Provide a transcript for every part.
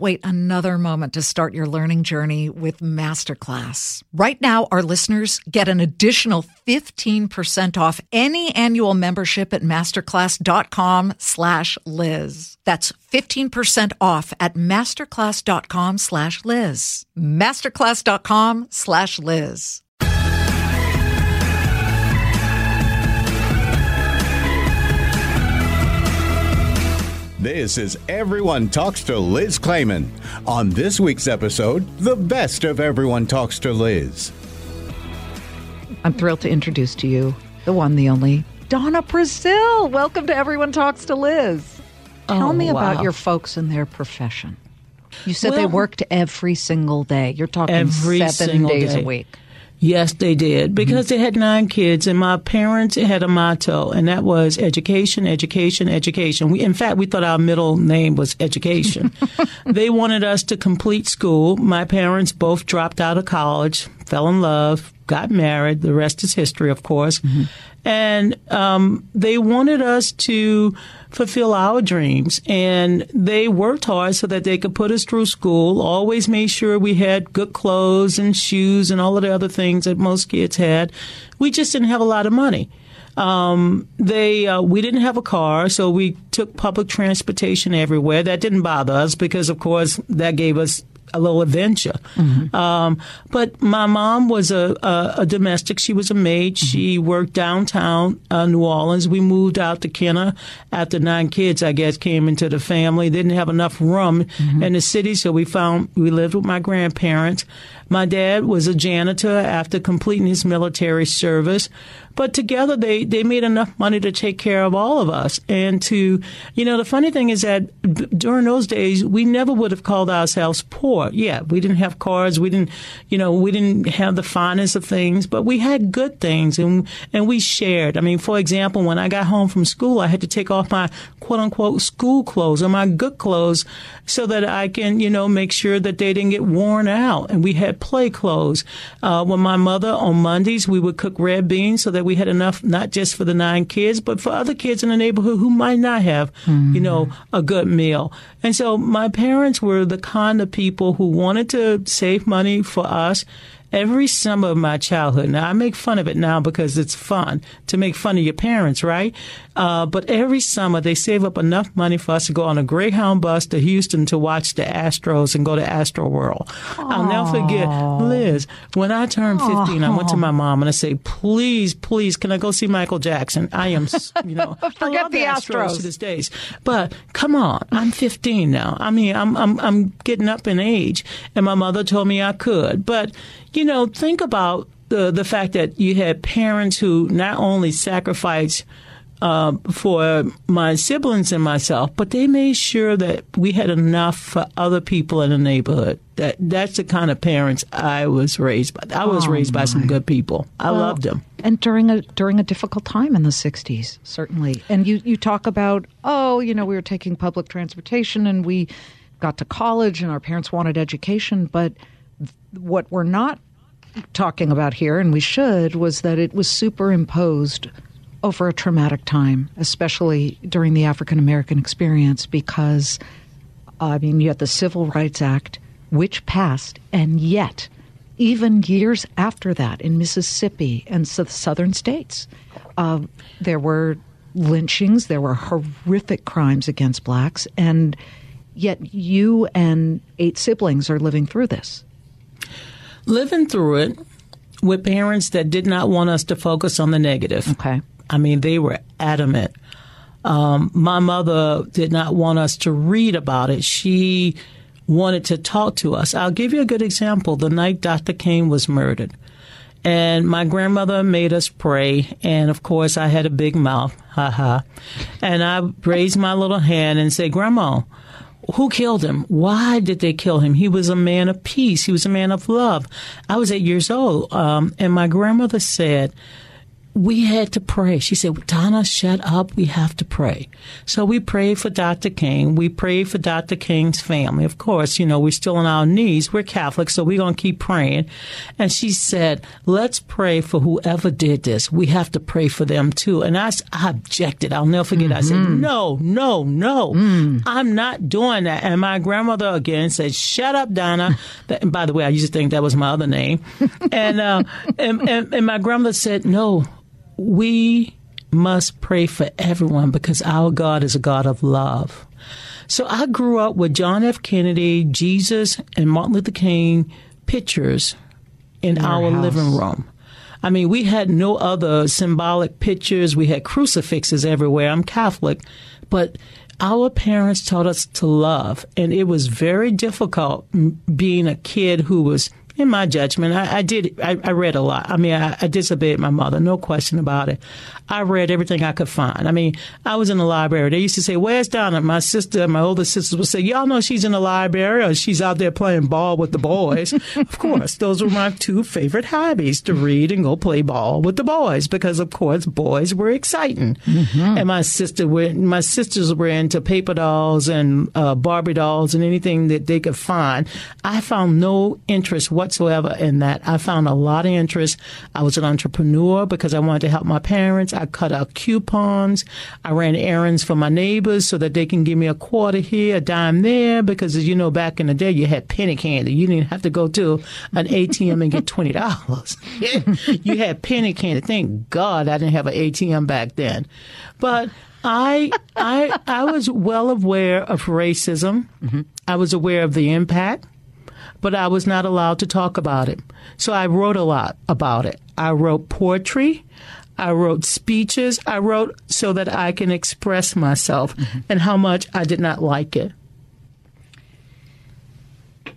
wait another moment to start your learning journey with Masterclass. Right now, our listeners get an additional 15% off any annual membership at masterclass.com slash Liz. That's 15% off at masterclass.com slash Liz. Masterclass.com slash Liz. This is Everyone Talks to Liz Claman. On this week's episode, the best of Everyone Talks to Liz. I'm thrilled to introduce to you the one, the only, Donna Brazile. Welcome to Everyone Talks to Liz. Tell Oh, me about your folks and their profession. You said they worked every single day. You're talking Every seven single days a week. Yes, they did mm-hmm. because they had nine kids, and my parents had a motto, and that was education, education, education. We, in fact, we thought our middle name was education. they wanted us to complete school. My parents both dropped out of college, fell in love, got married. The rest is history, of course. Mm-hmm. And um, they wanted us to fulfill our dreams. And they worked hard so that they could put us through school, always made sure we had good clothes and shoes and all of the other things that most kids had. We just didn't have a lot of money. Um, they uh, we didn't have a car, so we took public transportation everywhere. That didn't bother us because, of course, that gave us a little adventure. Um, but my mom was a, a, a domestic. She was a maid. She worked downtown uh, New Orleans. We moved out to Kenner after nine kids, I guess, came into the family. Didn't have enough room in the city, so we found we lived with my grandparents. My dad was a janitor after completing his military service. But together they, they made enough money to take care of all of us. And to, you know, the funny thing is that during those days, we never would have called ourselves poor. Yeah, we didn't have cars. We didn't, you know, we didn't have the finest of things, but we had good things and, and we shared. I mean, for example, when I got home from school, I had to take off my quote unquote school clothes or my good clothes so that I can, you know, make sure that they didn't get worn out. And we had play clothes. Uh, when my mother on Mondays, we would cook red beans so that we had enough, not just for the nine kids, but for other kids in the neighborhood who might not have, you know, mm-hmm. a good meal. And so my parents were the kind of people who wanted to save money for us every summer of my childhood. Now I make fun of it now because it's fun to make fun of your parents, right? Uh, but every summer they save up enough money for us to go on a Greyhound bus to Houston to watch the Astros and go to Astro World. I'll never forget, Liz, when I turned 15, I went to my mom and I said, please, please, can I go see Michael Jackson? I am, you know, Forget love the Astros. to this days. But come on, I'm 15 now. I mean, I'm I'm I'm getting up in age, and my mother told me I could. But you know, think about the the fact that you had parents who not only sacrificed. Uh, for my siblings and myself, but they made sure that we had enough for other people in the neighborhood. That that's the kind of parents I was raised by. I was Oh, raised by some good people. I Well, loved them. And during a during a difficult time in the '60s, certainly. And you you talk about oh, you know, we were taking public transportation and we got to college and our parents wanted education, but what we're not talking about here, and we should, was that it was superimposed over a traumatic time, especially during the African American experience, because I mean, you had the Civil Rights Act, which passed, and yet, even years after that, in Mississippi and so the southern states, uh, there were lynchings, there were horrific crimes against blacks, and yet you and eight siblings are living through this. Living through it with parents that did not want us to focus on the negative. Okay. I mean, they were adamant. Um, my mother did not want us to read about it. She wanted to talk to us. I'll give you a good example. The night Dr. King was murdered. And my grandmother made us pray. And of course, I had a big mouth. Ha ha. And I raised my little hand and said, Grandma, who killed him? Why did they kill him? He was a man of peace. He was a man of love. I was eight years old. Um, and my grandmother said, we had to pray. She said, Donna, shut up. We have to pray. So we prayed for Dr. King. We prayed for Dr. King's family. Of course, you know, we're still on our knees. We're Catholic, so we're going to keep praying. And she said, let's pray for whoever did this. We have to pray for them too. And I, I objected. I'll never forget. Mm-hmm. I said, mm-hmm. no, no, no. Mm. I'm not doing that. And my grandmother again said, shut up, Donna. and by the way, I used to think that was my other name. and, uh, and, and, and my grandmother said, no, we must pray for everyone because our God is a God of love. So I grew up with John F. Kennedy, Jesus, and Martin Luther King pictures in, in our house. living room. I mean, we had no other symbolic pictures. We had crucifixes everywhere. I'm Catholic, but our parents taught us to love, and it was very difficult being a kid who was in my judgment, I, I did. I, I, read a lot. I mean, I, I, disobeyed my mother, no question about it. I read everything I could find. I mean, I was in the library. They used to say, "Where's Donna?" My sister, my older sisters would say, "Y'all know she's in the library, or she's out there playing ball with the boys." of course, those were my two favorite hobbies: to read and go play ball with the boys, because of course, boys were exciting. Mm-hmm. And my sister, were, my sisters were into paper dolls and uh, Barbie dolls and anything that they could find. I found no interest whatsoever whatsoever in that. I found a lot of interest. I was an entrepreneur because I wanted to help my parents. I cut out coupons. I ran errands for my neighbors so that they can give me a quarter here, a dime there, because as you know, back in the day, you had penny candy. You didn't have to go to an ATM and get $20. you had penny candy. Thank God I didn't have an ATM back then. But I, I, I was well aware of racism. Mm-hmm. I was aware of the impact but I was not allowed to talk about it. So I wrote a lot about it. I wrote poetry. I wrote speeches. I wrote so that I can express myself mm-hmm. and how much I did not like it.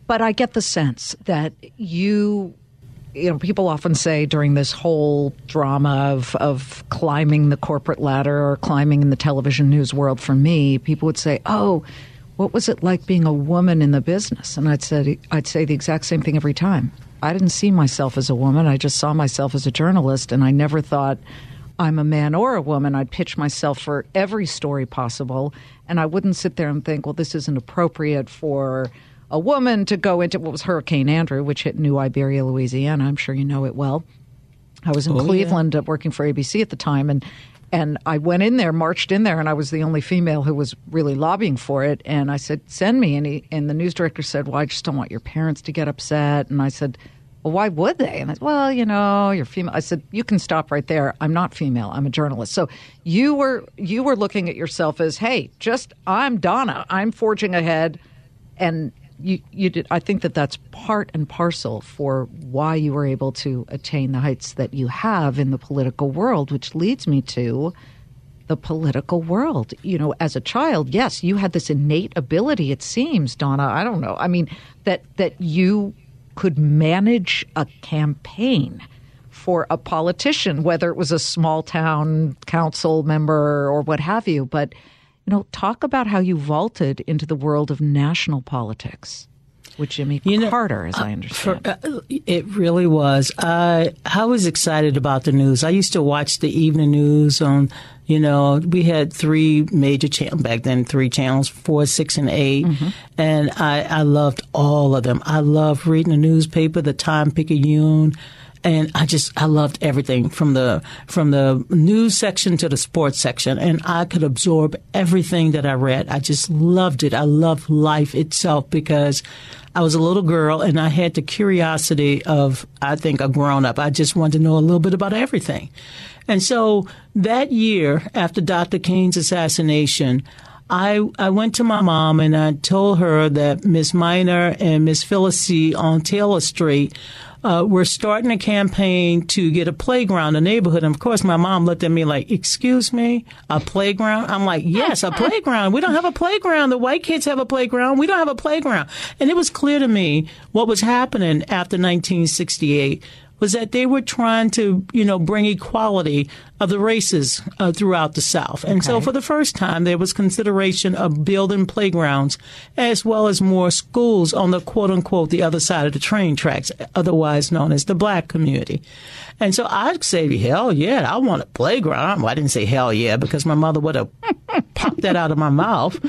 But I get the sense that you you know, people often say during this whole drama of, of climbing the corporate ladder or climbing in the television news world for me, people would say, oh, what was it like being a woman in the business? And I'd say I'd say the exact same thing every time. I didn't see myself as a woman. I just saw myself as a journalist, and I never thought I'm a man or a woman. I'd pitch myself for every story possible, and I wouldn't sit there and think, well, this isn't appropriate for a woman to go into what was Hurricane Andrew, which hit New Iberia, Louisiana. I'm sure you know it well. I was in oh, Cleveland yeah. working for ABC at the time, and and I went in there, marched in there, and I was the only female who was really lobbying for it. And I said, "Send me." And, he, and the news director said, "Well, I just don't want your parents to get upset." And I said, "Well, why would they?" And I said, "Well, you know, you're female." I said, "You can stop right there. I'm not female. I'm a journalist." So you were you were looking at yourself as, "Hey, just I'm Donna. I'm forging ahead." And you, you did, I think that that's part and parcel for why you were able to attain the heights that you have in the political world, which leads me to the political world. You know, as a child, yes, you had this innate ability, it seems, Donna, I don't know. I mean, that, that you could manage a campaign for a politician, whether it was a small town council member or what have you. But know, talk about how you vaulted into the world of national politics with Jimmy you know, Carter, as uh, I understand. For, uh, it really was. I I was excited about the news. I used to watch the evening news on. You know, we had three major channels back then, three channels, four, six, and 8 mm-hmm. and I I loved all of them. I loved reading the newspaper, the Time Picayune and I just I loved everything from the from the news section to the sports section, and I could absorb everything that I read. I just loved it. I loved life itself because I was a little girl and I had the curiosity of I think a grown up. I just wanted to know a little bit about everything, and so that year after Dr. King's assassination. I, I went to my mom and I told her that Miss Miner and Miss Phyllis C. on Taylor Street uh, were starting a campaign to get a playground in the neighborhood. And of course, my mom looked at me like, excuse me, a playground? I'm like, yes, a playground. We don't have a playground. The white kids have a playground. We don't have a playground. And it was clear to me what was happening after 1968 was that they were trying to, you know, bring equality of the races uh, throughout the South. And okay. so for the first time, there was consideration of building playgrounds as well as more schools on the quote unquote the other side of the train tracks, otherwise known as the black community. And so I'd say, hell yeah, I want a playground. Well, I didn't say hell yeah because my mother would have popped that out of my mouth.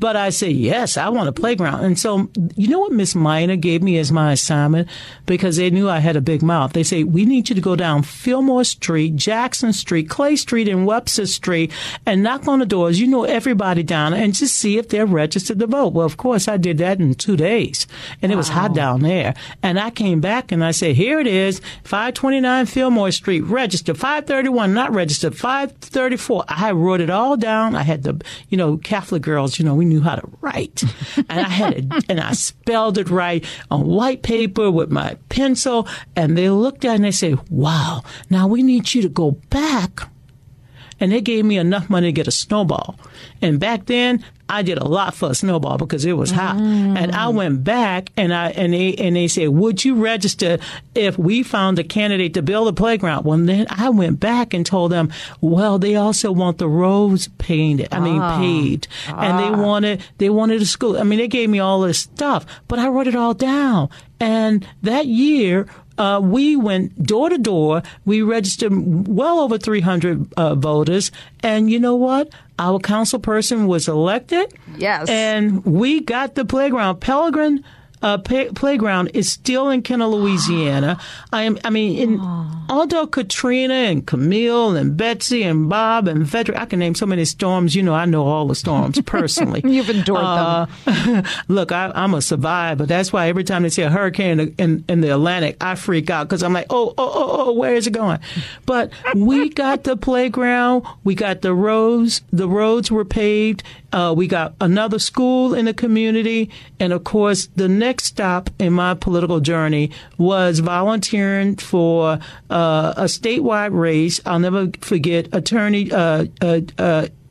But I say, yes, I want a playground. And so, you know what Miss Miner gave me as my assignment? Because they knew I had a big mouth. They say, we need you to go down Fillmore Street, Jackson Street, Clay Street, and Webster Street and knock on the doors. You know everybody down and just see if they're registered to vote. Well, of course, I did that in two days. And wow. it was hot down there. And I came back and I said, here it is, 529 Fillmore Street, registered. 531, not registered. 534. I wrote it all down. I had the, you know, Catholic girls, you know, we knew how to write. and I had it, and I spelled it right on white paper with my pencil. And they looked at it and they said, wow, now we need you to go back and they gave me enough money to get a snowball. And back then, I did a lot for a snowball because it was hot. Mm. And I went back and I and they and they said, "Would you register if we found a candidate to build a playground?" Well, then I went back and told them, "Well, they also want the roads painted. I mean, ah. paved, ah. and they ah. wanted they wanted a school. I mean, they gave me all this stuff, but I wrote it all down. And that year, uh, we went door to door. We registered well over 300 uh, voters. And you know what? Our council person was elected. Yes. And we got the playground. Peregrine uh, pay, playground is still in Kenner, Louisiana. I am. I mean, in, although Katrina and Camille and Betsy and Bob and Frederick, I can name so many storms. You know, I know all the storms personally. You've endured uh, them. look, I, am a survivor. That's why every time they see a hurricane in, in, in the Atlantic, I freak out because I'm like, oh, oh, oh, oh, where is it going? But we got the playground. We got the roads. The roads were paved. Uh, we got another school in the community. And of course, the next stop in my political journey was volunteering for uh, a statewide race. I'll never forget Attorney uh,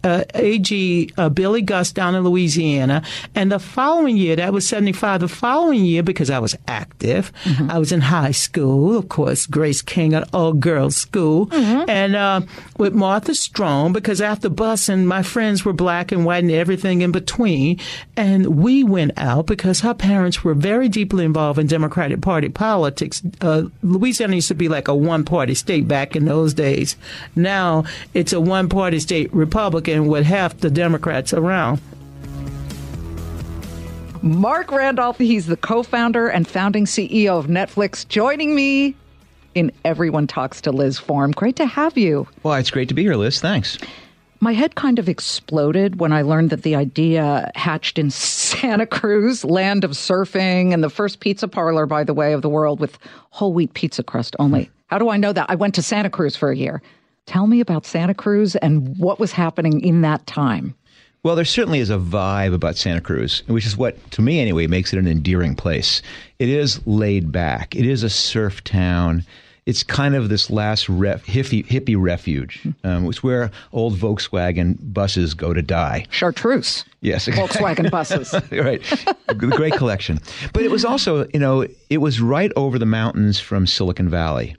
uh, AG uh, Billy Gus down in Louisiana. And the following year, that was 75, the following year, because I was active, mm-hmm. I was in high school, of course, Grace King at all girls school. Mm-hmm. And uh, with Martha Strong, because after busing, my friends were black and white and everything in between. And we went out because her parents were very deeply involved in Democratic Party politics. Uh, Louisiana used to be like a one party state back in those days. Now it's a one party state Republican Republican with half the Democrats around. Marc Randolph, he's the co founder and founding CEO of Netflix, joining me in Everyone Talks to Liz form. Great to have you. Well, it's great to be here, Liz. Thanks. My head kind of exploded when I learned that the idea hatched in Santa Cruz, land of surfing, and the first pizza parlor, by the way, of the world with whole wheat pizza crust only. Hmm. How do I know that? I went to Santa Cruz for a year. Tell me about Santa Cruz and what was happening in that time. Well, there certainly is a vibe about Santa Cruz, which is what, to me anyway, makes it an endearing place. It is laid back. It is a surf town. It's kind of this last ref, hippie, hippie refuge. Um, it's where old Volkswagen buses go to die. Chartreuse. Yes, Volkswagen buses. right, great collection. But it was also, you know, it was right over the mountains from Silicon Valley.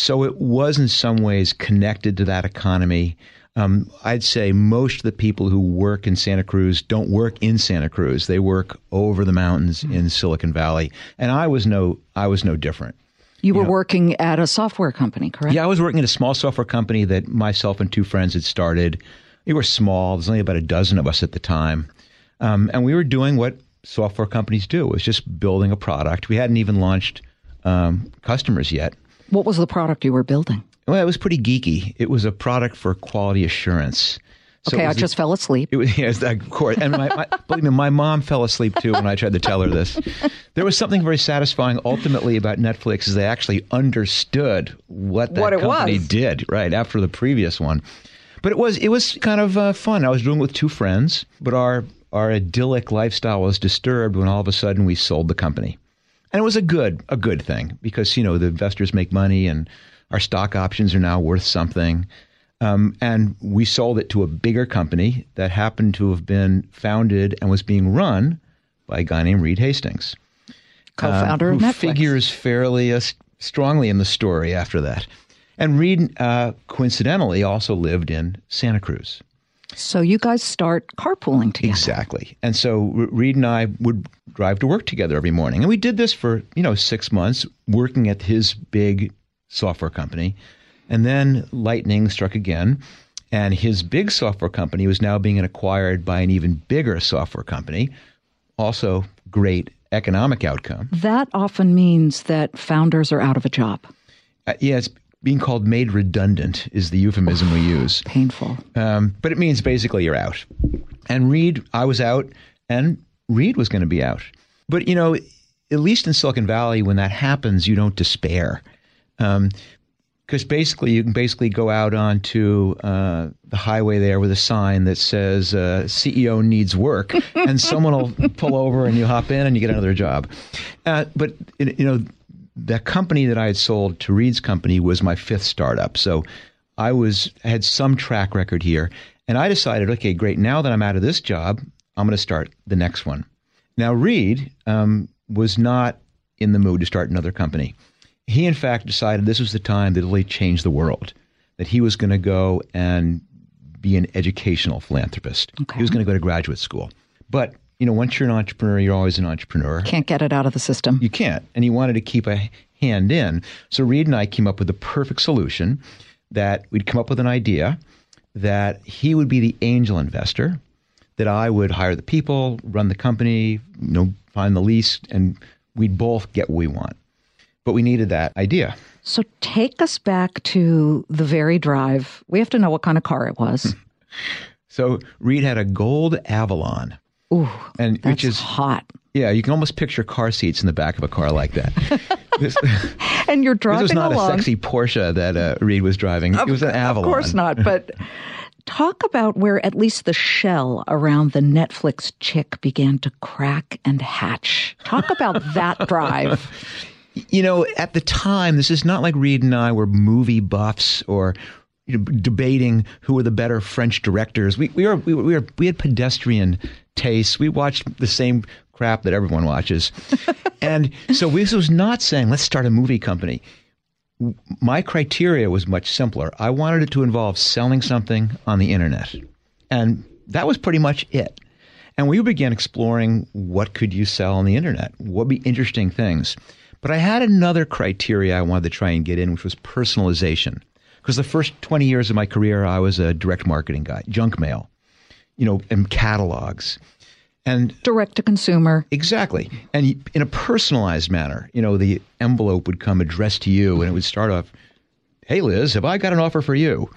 So it was in some ways connected to that economy. Um, I'd say most of the people who work in Santa Cruz don't work in Santa Cruz. They work over the mountains mm-hmm. in Silicon Valley, and I was no I was no different. You, were know, working at a software company, correct? Yeah, I was working at a small software company that myself and two friends had started. We were small. There's only about a dozen of us at the time, um, and we were doing what software companies do. It was just building a product. We hadn't even launched um, customers yet. What was the product you were building? Well, it was pretty geeky. It was a product for quality assurance. So okay, I just fell asleep. It was, yes, of course. And my, my, believe me, my mom fell asleep too when I tried to tell her this. There was something very satisfying ultimately about Netflix is they actually understood what that what company was. did right after the previous one. But it was it was kind of uh, fun. I was doing it with two friends, but our our idyllic lifestyle was disturbed when all of a sudden we sold the company, and it was a good a good thing because you know the investors make money and our stock options are now worth something. Um, and we sold it to a bigger company that happened to have been founded and was being run by a guy named Reed Hastings, co-founder um, of who Netflix. figures fairly uh, strongly in the story after that. And Reed, uh, coincidentally, also lived in Santa Cruz. So you guys start carpooling together. Exactly. And so Reed and I would drive to work together every morning. And we did this for, you know, six months, working at his big software company. And then lightning struck again. And his big software company was now being acquired by an even bigger software company. Also, great economic outcome. That often means that founders are out of a job. Uh, it's being called made redundant is the euphemism we use. Painful. Um, but it means basically you're out. And Reed, I was out, and Reed was going to be out. But you know, at least in Silicon Valley, when that happens, you don't despair, because basically you can basically go out onto uh, the highway there with a sign that says uh, "CEO needs work," and someone will pull over, and you hop in, and you get another job. Uh, but you know, the company that I had sold to Reed's company was my fifth startup, so I was had some track record here, and I decided, okay, great. Now that I'm out of this job, I'm going to start the next one. Now, Reed um, was not in the mood to start another company. He, in fact, decided this was the time that really changed the world. That he was going to go and be an educational philanthropist. Okay. He was going to go to graduate school. But you know, once you're an entrepreneur, you're always an entrepreneur. Can't get it out of the system. You can't. And he wanted to keep a hand in. So Reed and I came up with the perfect solution that we'd come up with an idea that he would be the angel investor, that I would hire the people, run the company, you know, find the lease, and we'd both get what we want. But we needed that idea. So take us back to the very drive. We have to know what kind of car it was. So Reed had a gold Avalon. Ooh, and that's which is hot. yeah, you can almost picture car seats in the back of a car like that. this, And you're driving this was not along. a sexy Porsche that uh, Reed was driving. it was an Avalon. Of course not. But talk about where at least the shell around the Netflix chick began to crack and hatch. Talk about that drive. you know, at the time, this is not like Reed and I were movie buffs or you know, debating who were the better French directors. We we were we were, we, were, we had pedestrian tastes. We watched the same crap that everyone watches, and so this was not saying let's start a movie company. My criteria was much simpler. I wanted it to involve selling something on the internet, and that was pretty much it. And we began exploring what could you sell on the internet? What would be interesting things? But I had another criteria I wanted to try and get in, which was personalization. Because the first 20 years of my career, I was a direct marketing guy, junk mail, you know, and catalogs. And Direct to consumer. exactly. And in a personalized manner, you know, the envelope would come addressed to you and it would start off, Hey, Liz, have I got an offer for you?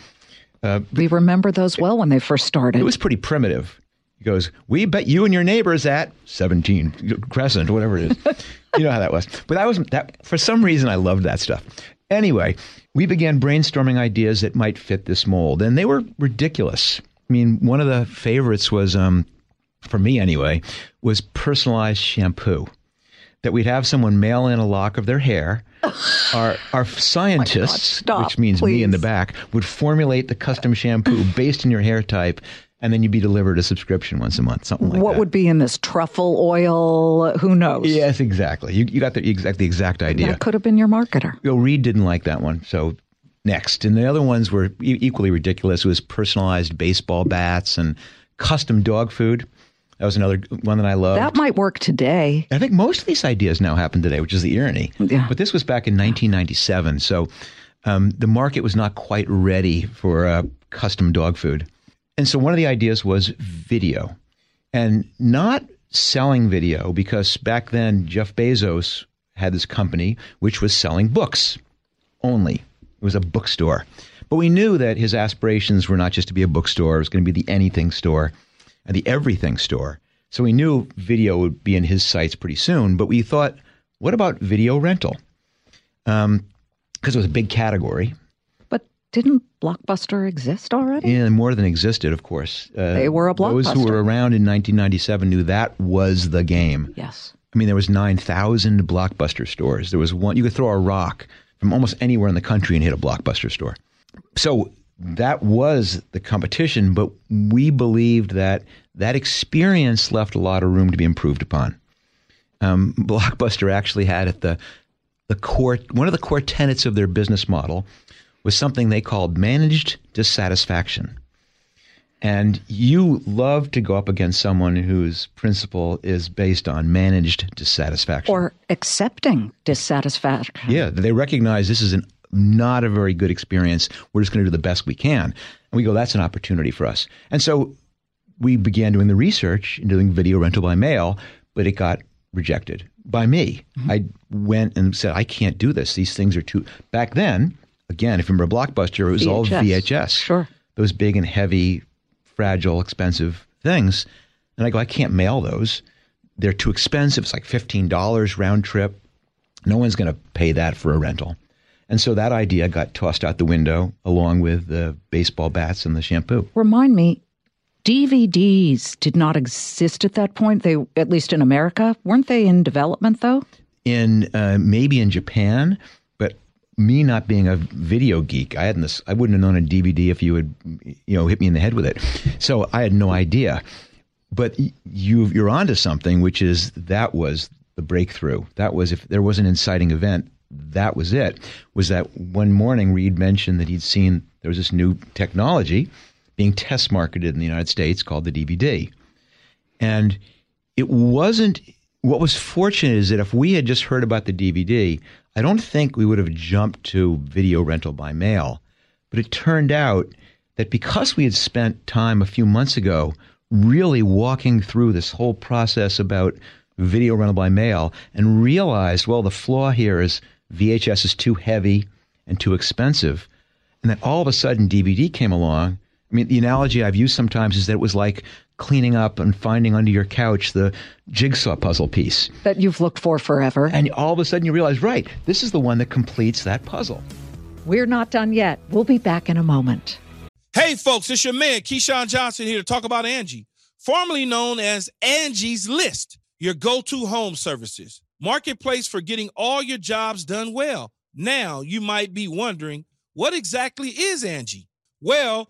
Uh, we remember those well when they first started. It was pretty primitive. He goes, "We bet you and your neighbors at 17 Crescent, whatever it is." you know how that was. But that was that. For some reason, I loved that stuff. Anyway, we began brainstorming ideas that might fit this mold, and they were ridiculous. I mean, one of the favorites was, um, for me anyway, was personalized shampoo. That we'd have someone mail in a lock of their hair. Our our scientists, stop, which means me in the back, would formulate the custom shampoo based on your hair type, and then you'd be delivered a subscription once a month, something like what that. What would be in this truffle oil? Who knows? Yes, exactly. You, you got the exact the exact idea. That could have been your marketer. Well, Reed didn't like that one, so next. And the other ones were e- equally ridiculous. It was personalized baseball bats and custom dog food. That was another one that I loved. That might work today. I think most of these ideas now happen today, which is the irony. Yeah. But this was back in 1997, so um, the market was not quite ready for uh, custom dog food. And so one of the ideas was video, and not selling video because back then Jeff Bezos had this company which was selling books only. It was a bookstore. But we knew that his aspirations were not just to be a bookstore, it was going to be the anything store and the everything store. So we knew video would be in his sights pretty soon, but we thought, what about video rental? Um, because it was a big category. But didn't Blockbuster exist already? Yeah, more than existed, of course. Uh, they were a blockbuster. Those who were around in 1997 knew that was the game. Yes. I mean, there was 9,000 Blockbuster stores. There was one, you could throw a rock from almost anywhere in the country and hit a Blockbuster store. So that was the competition, but we believed that that experience left a lot of room to be improved upon. Um, Blockbuster actually had at the the core one of the core tenets of their business model was something they called managed dissatisfaction. And you love to go up against someone whose principle is based on managed dissatisfaction. Or accepting dissatisfaction. Yeah, they recognize this is an, not a very good experience. We're just going to do the best we can. And we go, that's an opportunity for us. And so we began doing the research and doing video rental by mail, but it got rejected by me. Mm-hmm. I went and said, I can't do this. These things are too. Back then, again, if you remember Blockbuster, it was VHS. all VHS. Sure. Those big and heavy fragile, expensive things. And I go, I can't mail those. They're too expensive. It's like $15 round trip. No one's going to pay that for a rental. And so that idea got tossed out the window along with the baseball bats and the shampoo. Remind me, DVDs did not exist at that point. They, at least in America, weren't they in development though? In uh, maybe in Japan, me not being a video geek, I hadn't this. I wouldn't have known a DVD if you had, you know, hit me in the head with it. So I had no idea. But you you're onto something, which is that was the breakthrough. That was if there was an inciting event, that was it. Was that one morning Reed mentioned that he'd seen there was this new technology being test marketed in the United States called the DVD, and it wasn't. What was fortunate is that if we had just heard about the DVD, I don't think we would have jumped to video rental by mail. But it turned out that because we had spent time a few months ago really walking through this whole process about video rental by mail and realized, well, the flaw here is VHS is too heavy and too expensive. And then all of a sudden DVD came along. I mean, the analogy I've used sometimes is that it was like cleaning up and finding under your couch the jigsaw puzzle piece that you've looked for forever. And all of a sudden you realize, right, this is the one that completes that puzzle. We're not done yet. We'll be back in a moment. Hey, folks, it's your man, Keyshawn Johnson, here to talk about Angie, formerly known as Angie's List, your go to home services. Marketplace for getting all your jobs done well. Now, you might be wondering, what exactly is Angie? Well,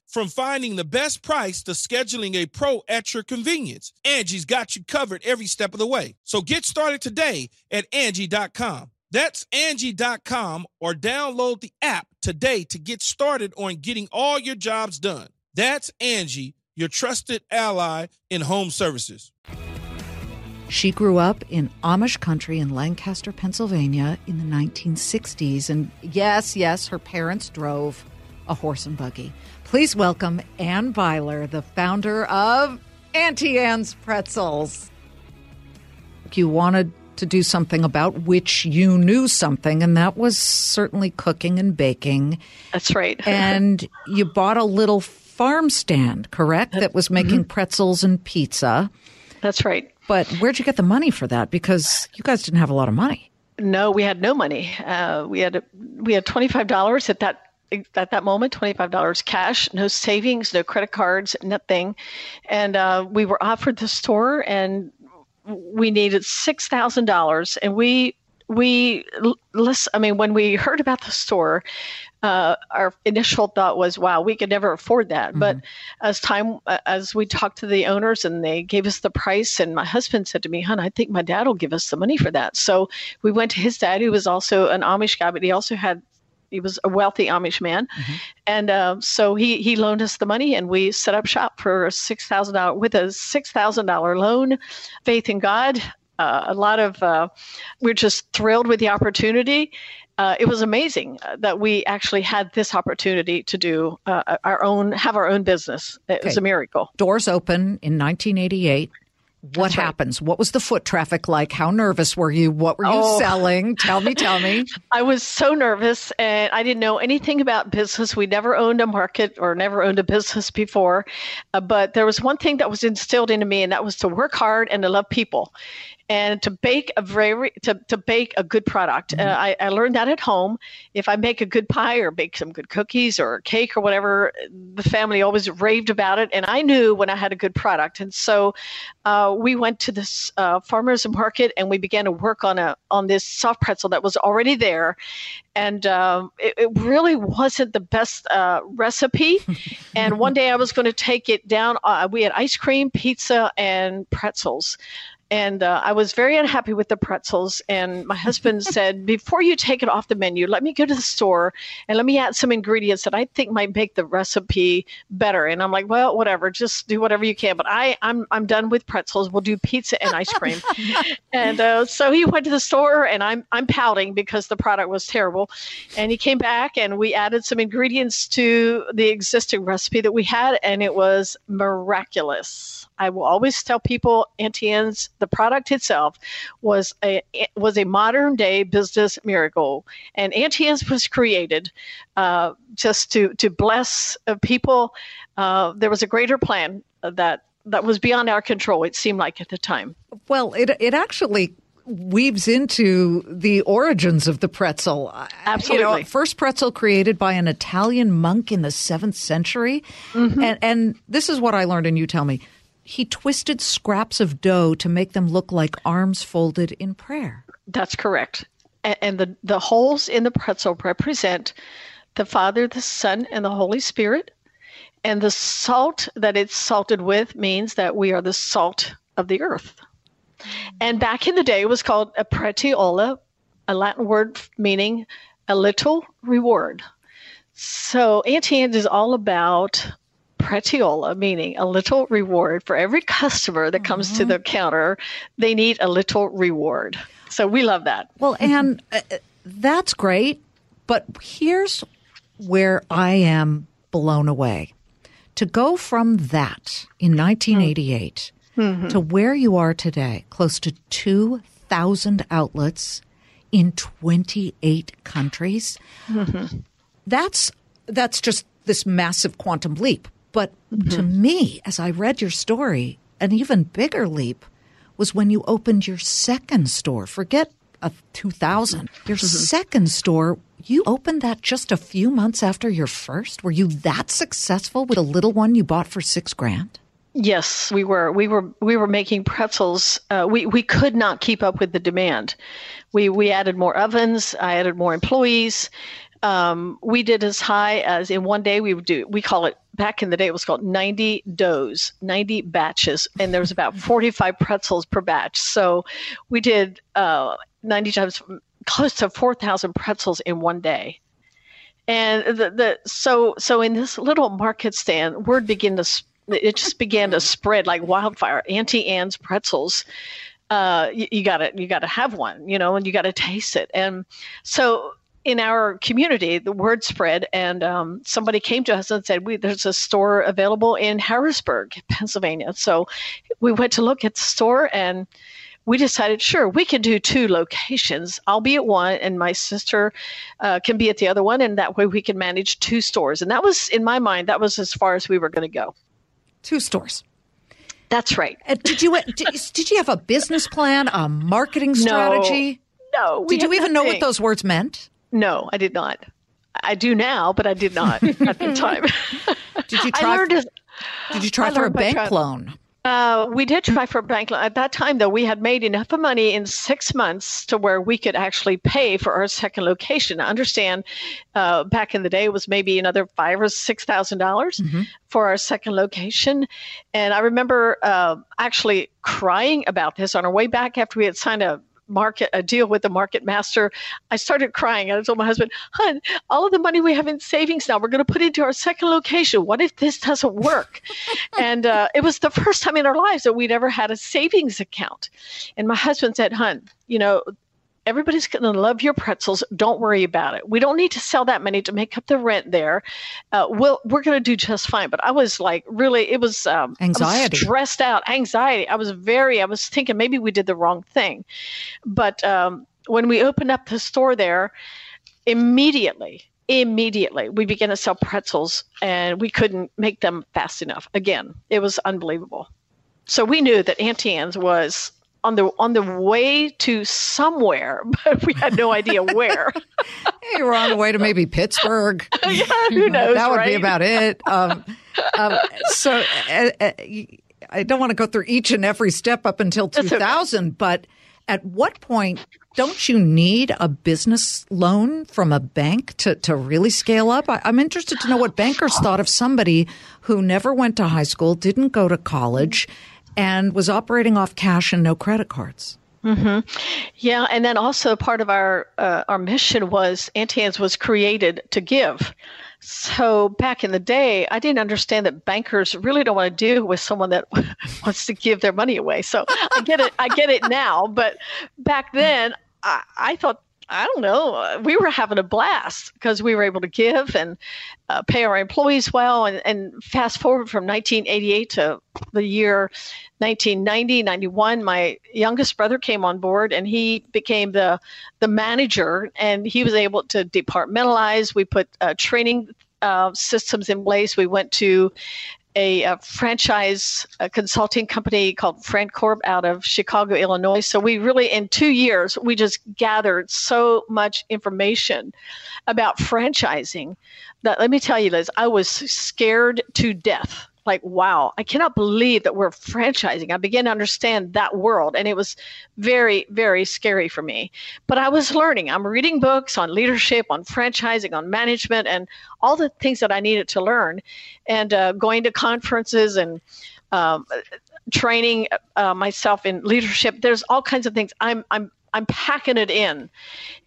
From finding the best price to scheduling a pro at your convenience, Angie's got you covered every step of the way. So get started today at Angie.com. That's Angie.com or download the app today to get started on getting all your jobs done. That's Angie, your trusted ally in home services. She grew up in Amish country in Lancaster, Pennsylvania in the 1960s. And yes, yes, her parents drove a horse and buggy. Please welcome Anne Beiler, the founder of Auntie Anne's Pretzels. You wanted to do something about which you knew something, and that was certainly cooking and baking. That's right. and you bought a little farm stand, correct? That was making mm-hmm. pretzels and pizza. That's right. But where'd you get the money for that? Because you guys didn't have a lot of money. No, we had no money. Uh, we had we had twenty five dollars at that at that moment, $25 cash, no savings, no credit cards, nothing. And uh, we were offered the store and we needed $6,000 and we we listen. I mean, when we heard about the store, uh, our initial thought was, "Wow, we could never afford that." Mm-hmm. But as time, as we talked to the owners and they gave us the price, and my husband said to me, "Hun, I think my dad will give us the money for that." So we went to his dad, who was also an Amish guy, but he also had he was a wealthy Amish man, mm-hmm. and uh, so he he loaned us the money, and we set up shop for six thousand dollars with a six thousand dollar loan, faith in God. Uh, a lot of uh, we're just thrilled with the opportunity. Uh, it was amazing uh, that we actually had this opportunity to do uh, our own, have our own business. It okay. was a miracle. Doors open in 1988. What That's happens? Right. What was the foot traffic like? How nervous were you? What were you oh. selling? Tell me, tell me. I was so nervous and I didn't know anything about business. We never owned a market or never owned a business before. Uh, but there was one thing that was instilled into me, and that was to work hard and to love people and to bake a very to, to bake a good product. Mm-hmm. Uh, I, I learned that at home. If I make a good pie or bake some good cookies or cake or whatever, the family always raved about it, and I knew when I had a good product. And so uh, we went to this uh, farmers market and we began to work on a on this soft pretzel that was already there, and um, it, it, really wasn't the best uh, recipe. and one day I was going to take it down. Uh, we had ice cream, pizza, and pretzels and uh, I was very unhappy with the pretzels. And my husband said, "Before you take it off the menu, let me go to the store and let me add some ingredients that I think might make the recipe better." And I'm like, "Well, whatever, just do whatever you can." But I, I'm, I'm done with pretzels. We'll do pizza and ice cream. and uh, so he went to the store, and I'm, I'm pouting because the product was terrible. And he came back, and we added some ingredients to the existing recipe that we had, and it was miraculous. I will always tell people Auntie Anne's the product itself was a was a modern day business miracle, and Auntie Anne's was created uh, just to to bless uh, people. Uh, there was a greater plan that that was beyond our control. It seemed like at the time. Well, it it actually weaves into the origins of the pretzel. Absolutely. You know, first pretzel created by an Italian monk in the seventh century. Mm-hmm. And, and this is what I learned, and you tell me he twisted scraps of dough to make them look like arms folded in prayer. That's correct. And the, the holes in the pretzel represent the Father, the Son, and the Holy Spirit. And the salt that it's salted with means that we are the salt of the earth. And back in the day, it was called a pretiola, a Latin word meaning a little reward. So Auntie is all about pretiola, meaning a little reward for every customer that comes mm-hmm. to the counter. They need a little reward. So we love that. Well, and uh, that's great. But here's where I am blown away. To go from that in 1988 mm-hmm. to where you are today, close to 2,000 outlets in 28 countries, mm-hmm. that's that's just this massive quantum leap. But mm-hmm. to me, as I read your story, an even bigger leap was when you opened your second store. Forget a 2000. Your mm-hmm. second store, you opened that just a few months after your first. Were you that successful with a little one you bought for six grand? Yes, we were. We were. We were making pretzels. Uh, we we could not keep up with the demand. We we added more ovens. I added more employees um, we did as high as in one day we would do we call it back in the day it was called 90 doughs 90 batches and there was about 45 pretzels per batch. So we did uh, 90 times close to 4000 pretzels in one day. And the, the so so in this little market stand word began to it just began to spread like wildfire. Auntie anne's pretzels uh, you, you gotta you gotta have one you know and you gotta taste it. And so in our community, the word spread, and um, somebody came to us and said, we, "There's a store available in Harrisburg, Pennsylvania." So we went to look at the store, and we decided, sure, we can do two locations. I'll be at one, and my sister uh, can be at the other one, and that way we can manage two stores. And that was, in my mind, that was as far as we were going to go. Two stores. That's right. Uh, did you did, did, you have a business plan, a marketing strategy? No. no did you even nothing. know what those words meant? No, I did not. I do now, but I did not at the time. did you try? For, did you try for a bank loan? Uh, we did try for a bank loan. At that time, though, we had made enough money in six months to where we could actually pay for our second location. I understand uh, back in the day it was maybe another five or six thousand dollars mm-hmm. for our second location. And I remember uh, actually crying about this on our way back after we had signed a market a deal with the market master, I started crying. And I told my husband, "Hun, all of the money we have in savings now, we're going to put into our second location. What if this doesn't work?" and uh, it was the first time in our lives that we'd ever had a savings account. And my husband said, "Hun, you know, everybody's going to love your pretzels. Don't worry about it. We don't need to sell that many to make up the rent there. Uh, we'll, we're going to do just fine. But I was like, really, it was um, anxiety, was stressed out, anxiety. I was very, I was thinking maybe we did the wrong thing. But um, when we opened up the store there, immediately, immediately we began to sell pretzels and we couldn't make them fast enough. Again, it was unbelievable. So we knew that Auntie Anne's was on the on the way to somewhere, but we had no idea where. you were on the way to maybe Pittsburgh. yeah, who knows? that would right? be about it. Um, um, so uh, uh, I don't want to go through each and every step up until 2000, okay. but at what point don't you need a business loan from a bank to, to really scale up? I, am interested to know what bankers thought of somebody who never went to high school, didn't go to college, and was operating off cash and no credit cards. Mm-hmm. Yeah, and then also part of our uh, our mission was Auntie Anne's was created to give. So back in the day, I didn't understand that bankers really don't want to deal with someone that wants to give their money away. So I get it. I get it now, but back then, I, I thought I don't know. We were having a blast because we were able to give and uh, pay our employees well. And, and, fast forward from 1988 to the year 1990, 91, my youngest brother came on board and he became the the manager. And he was able to departmentalize. We put uh, training uh, systems in place. We went to a, a franchise a consulting company called FranCorp out of Chicago, Illinois. So we really, in two years, we just gathered so much information about franchising that let me tell you, Liz, I was scared to death like, wow, I cannot believe that we're franchising. I began to understand that world, and it was very, very scary for me. But I was learning. I'm reading books on leadership, on franchising, on management, and all the things that I needed to learn, and uh, going to conferences and um, training uh, myself in leadership. There's all kinds of things. I'm, I'm, I'm packing it in,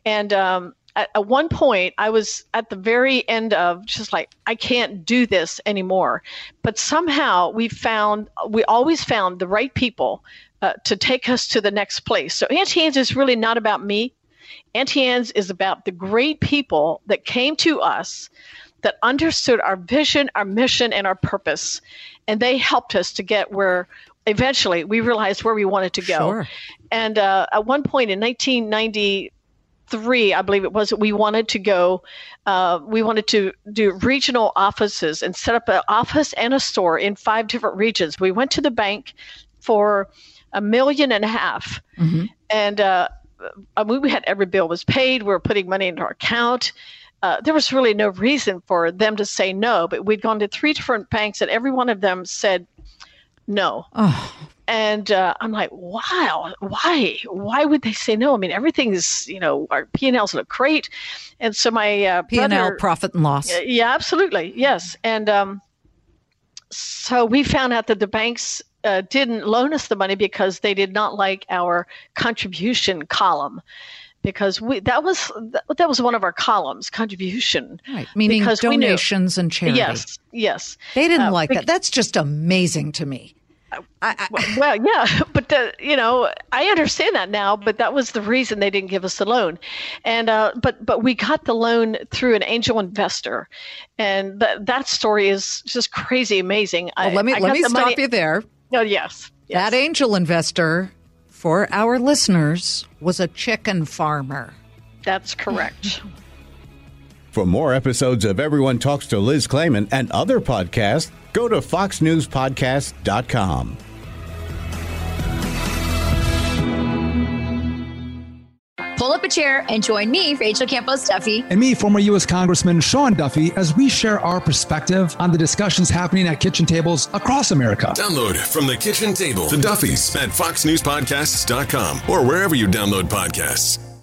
and um, at, at one point I was at the very end of just like I can't do this anymore. But somehow we found we always found the right people uh, to take us to the next place. So Auntie Anne's is really not about me. Auntie Anne's is about the great people that came to us that understood our vision, our mission, and our purpose. And they helped us to get where eventually we realized where we wanted to go. Sure. And uh, at one point in 1990, three, I believe it was, we wanted to go, uh, we wanted to do regional offices and set up an office and a store in five different regions. We went to the bank for a million and a half, mm-hmm. and uh, we had every bill was paid. We were putting money into our account. Uh, there was really no reason for them to say no, but we'd gone to three different banks, and every one of them said no. Oh and uh, I'm like, wow, why? Why would they say no? I mean, everything is, you know, our P and Ls look great, and so my uh, P and L profit and loss. Yeah, absolutely, yes. And um, so we found out that the banks uh, didn't loan us the money because they did not like our contribution column. Because we that was that was one of our columns, contribution, right? Meaning donations and charity. Yes, yes. They didn't uh, like that. That's just amazing to me. I, I, well, yeah, but the, you know, I understand that now. But that was the reason they didn't give us the loan, and uh, but but we got the loan through an angel investor, and that that story is just crazy amazing. Well, let me let me stop money. you there. Oh yes, yes, that angel investor for our listeners was a chicken farmer. That's correct. For more episodes of Everyone Talks to Liz Claman and other podcasts, go to foxnewspodcast.com. pull up a chair and join me, Rachel Campos Duffy, and me, former U.S. Congressman Sean Duffy, as we share our perspective on the discussions happening at kitchen tables across America. Download from the kitchen table the Duffys at foxnewspodcasts.com or wherever you download podcasts.